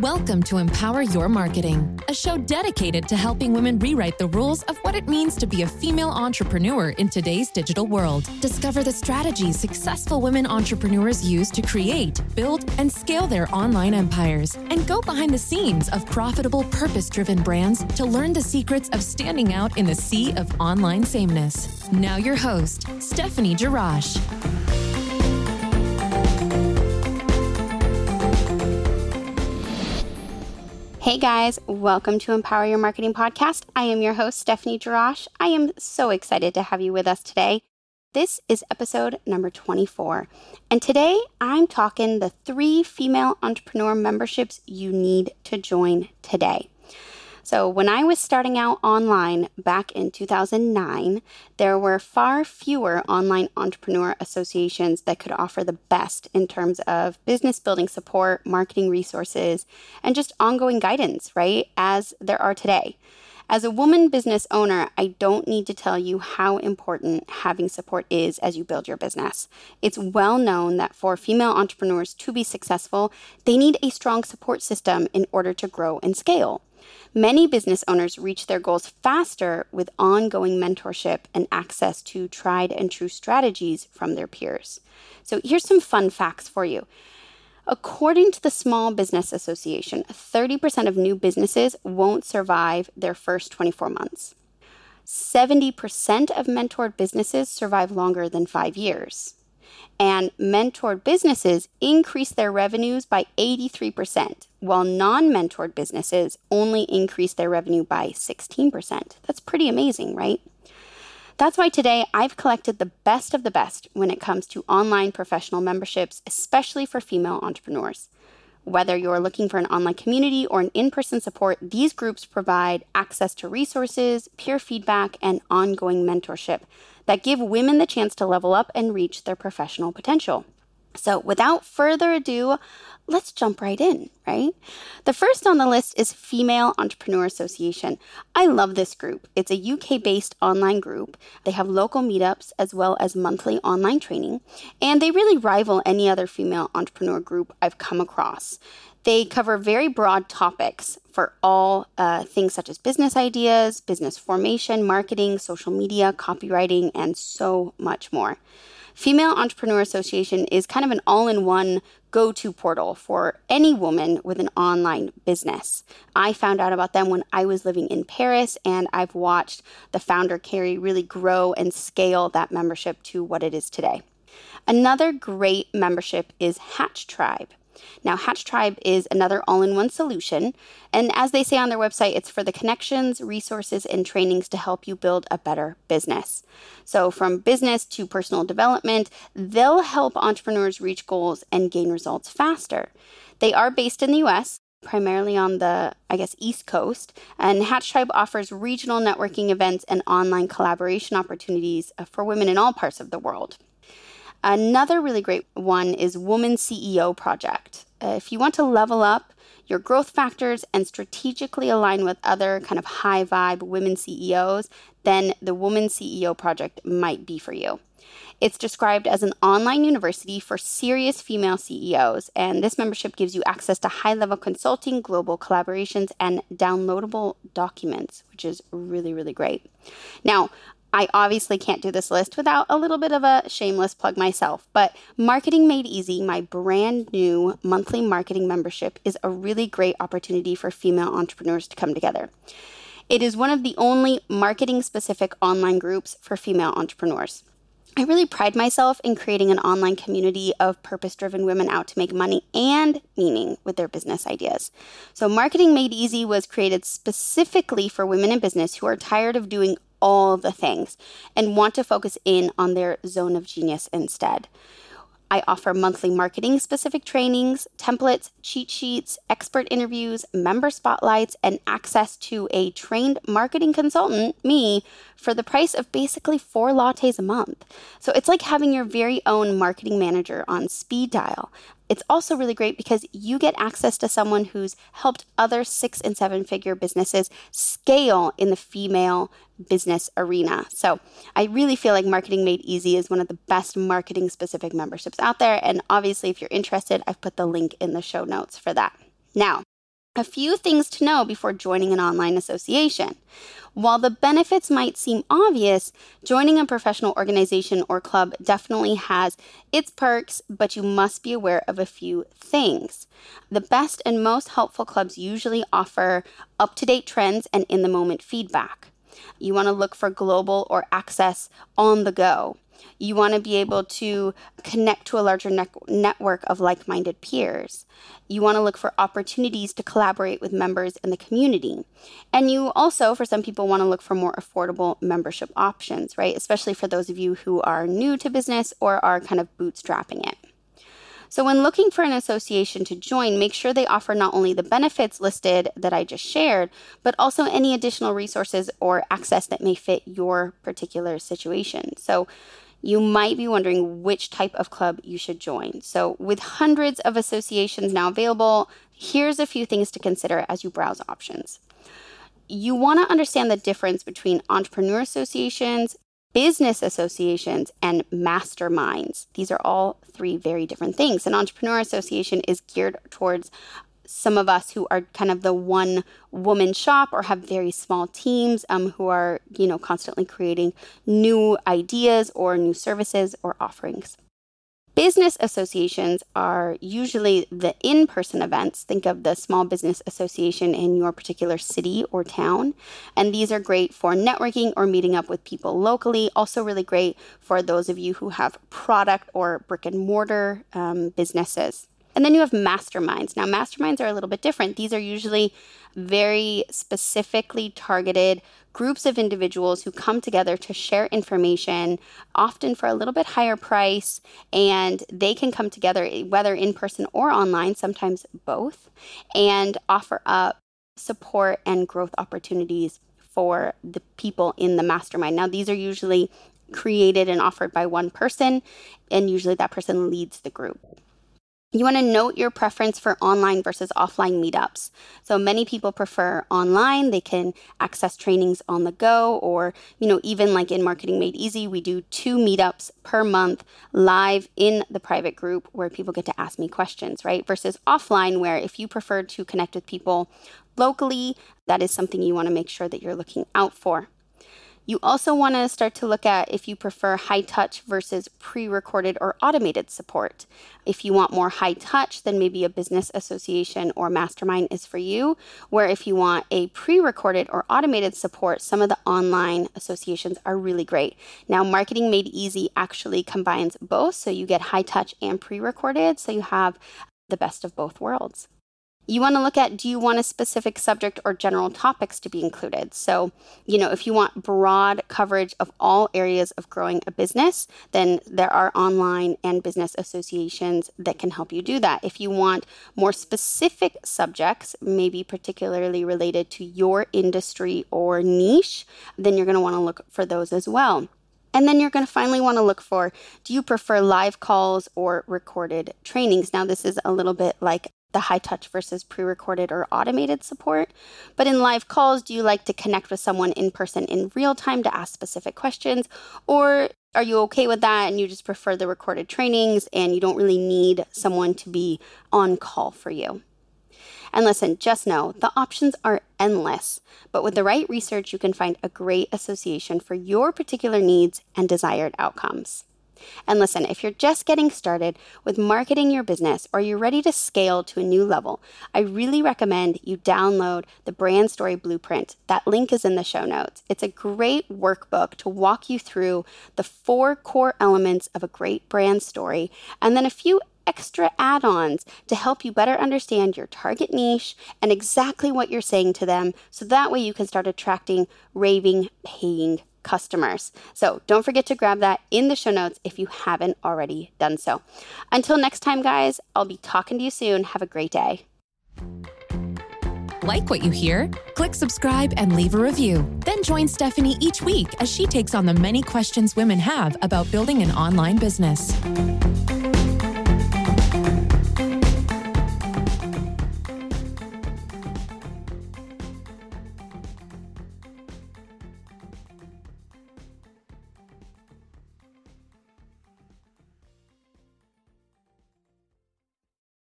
Welcome to Empower Your Marketing, a show dedicated to helping women rewrite the rules of what it means to be a female entrepreneur in today's digital world. Discover the strategies successful women entrepreneurs use to create, build, and scale their online empires, and go behind the scenes of profitable, purpose driven brands to learn the secrets of standing out in the sea of online sameness. Now, your host, Stephanie Jarash. Hey guys, welcome to Empower Your Marketing Podcast. I am your host, Stephanie Jarash. I am so excited to have you with us today. This is episode number 24. And today I'm talking the three female entrepreneur memberships you need to join today. So, when I was starting out online back in 2009, there were far fewer online entrepreneur associations that could offer the best in terms of business building support, marketing resources, and just ongoing guidance, right? As there are today. As a woman business owner, I don't need to tell you how important having support is as you build your business. It's well known that for female entrepreneurs to be successful, they need a strong support system in order to grow and scale. Many business owners reach their goals faster with ongoing mentorship and access to tried and true strategies from their peers. So, here's some fun facts for you. According to the Small Business Association, 30% of new businesses won't survive their first 24 months. 70% of mentored businesses survive longer than five years and mentored businesses increase their revenues by 83%, while non mentored businesses only increase their revenue by 16%. That's pretty amazing, right? That's why today I've collected the best of the best when it comes to online professional memberships, especially for female entrepreneurs. Whether you're looking for an online community or an in person support, these groups provide access to resources, peer feedback, and ongoing mentorship that give women the chance to level up and reach their professional potential. So, without further ado, let's jump right in, right? The first on the list is Female Entrepreneur Association. I love this group. It's a UK based online group. They have local meetups as well as monthly online training, and they really rival any other female entrepreneur group I've come across. They cover very broad topics for all uh, things such as business ideas, business formation, marketing, social media, copywriting, and so much more. Female Entrepreneur Association is kind of an all in one go to portal for any woman with an online business. I found out about them when I was living in Paris, and I've watched the founder, Carrie, really grow and scale that membership to what it is today. Another great membership is Hatch Tribe. Now, Hatch Tribe is another all in one solution. And as they say on their website, it's for the connections, resources, and trainings to help you build a better business. So, from business to personal development, they'll help entrepreneurs reach goals and gain results faster. They are based in the US, primarily on the, I guess, East Coast. And Hatch Tribe offers regional networking events and online collaboration opportunities for women in all parts of the world. Another really great one is Woman CEO Project. If you want to level up your growth factors and strategically align with other kind of high vibe women CEOs, then the Woman CEO Project might be for you. It's described as an online university for serious female CEOs, and this membership gives you access to high level consulting, global collaborations, and downloadable documents, which is really, really great. Now, I obviously can't do this list without a little bit of a shameless plug myself, but Marketing Made Easy, my brand new monthly marketing membership, is a really great opportunity for female entrepreneurs to come together. It is one of the only marketing specific online groups for female entrepreneurs. I really pride myself in creating an online community of purpose driven women out to make money and meaning with their business ideas. So, Marketing Made Easy was created specifically for women in business who are tired of doing all the things and want to focus in on their zone of genius instead. I offer monthly marketing specific trainings, templates, cheat sheets, expert interviews, member spotlights, and access to a trained marketing consultant, me, for the price of basically four lattes a month. So it's like having your very own marketing manager on speed dial. It's also really great because you get access to someone who's helped other six and seven figure businesses scale in the female business arena. So I really feel like Marketing Made Easy is one of the best marketing specific memberships out there. And obviously, if you're interested, I've put the link in the show notes for that. Now, A few things to know before joining an online association. While the benefits might seem obvious, joining a professional organization or club definitely has its perks, but you must be aware of a few things. The best and most helpful clubs usually offer up to date trends and in the moment feedback. You want to look for global or access on the go. You want to be able to connect to a larger ne- network of like minded peers. You want to look for opportunities to collaborate with members in the community. And you also, for some people, want to look for more affordable membership options, right? Especially for those of you who are new to business or are kind of bootstrapping it. So, when looking for an association to join, make sure they offer not only the benefits listed that I just shared, but also any additional resources or access that may fit your particular situation. So, you might be wondering which type of club you should join. So, with hundreds of associations now available, here's a few things to consider as you browse options. You want to understand the difference between entrepreneur associations, business associations, and masterminds. These are all three very different things. An entrepreneur association is geared towards some of us who are kind of the one woman shop or have very small teams um, who are, you know, constantly creating new ideas or new services or offerings. Business associations are usually the in person events. Think of the small business association in your particular city or town. And these are great for networking or meeting up with people locally. Also, really great for those of you who have product or brick and mortar um, businesses. And then you have masterminds. Now, masterminds are a little bit different. These are usually very specifically targeted groups of individuals who come together to share information, often for a little bit higher price, and they can come together whether in person or online, sometimes both, and offer up support and growth opportunities for the people in the mastermind. Now, these are usually created and offered by one person, and usually that person leads the group. You want to note your preference for online versus offline meetups. So many people prefer online. They can access trainings on the go or, you know, even like in Marketing Made Easy, we do two meetups per month live in the private group where people get to ask me questions, right? Versus offline where if you prefer to connect with people locally, that is something you want to make sure that you're looking out for. You also want to start to look at if you prefer high touch versus pre recorded or automated support. If you want more high touch, then maybe a business association or mastermind is for you. Where if you want a pre recorded or automated support, some of the online associations are really great. Now, Marketing Made Easy actually combines both, so you get high touch and pre recorded, so you have the best of both worlds. You want to look at do you want a specific subject or general topics to be included? So, you know, if you want broad coverage of all areas of growing a business, then there are online and business associations that can help you do that. If you want more specific subjects, maybe particularly related to your industry or niche, then you're going to want to look for those as well. And then you're going to finally want to look for do you prefer live calls or recorded trainings? Now, this is a little bit like the high touch versus pre recorded or automated support. But in live calls, do you like to connect with someone in person in real time to ask specific questions? Or are you okay with that and you just prefer the recorded trainings and you don't really need someone to be on call for you? And listen, just know the options are endless, but with the right research, you can find a great association for your particular needs and desired outcomes. And listen, if you're just getting started with marketing your business or you're ready to scale to a new level, I really recommend you download the Brand Story Blueprint. That link is in the show notes. It's a great workbook to walk you through the four core elements of a great brand story and then a few extra add ons to help you better understand your target niche and exactly what you're saying to them so that way you can start attracting raving paying customers. So don't forget to grab that in the show notes if you haven't already done so. Until next time, guys, I'll be talking to you soon. Have a great day. Like what you hear? Click subscribe and leave a review. Then join Stephanie each week as she takes on the many questions women have about building an online business.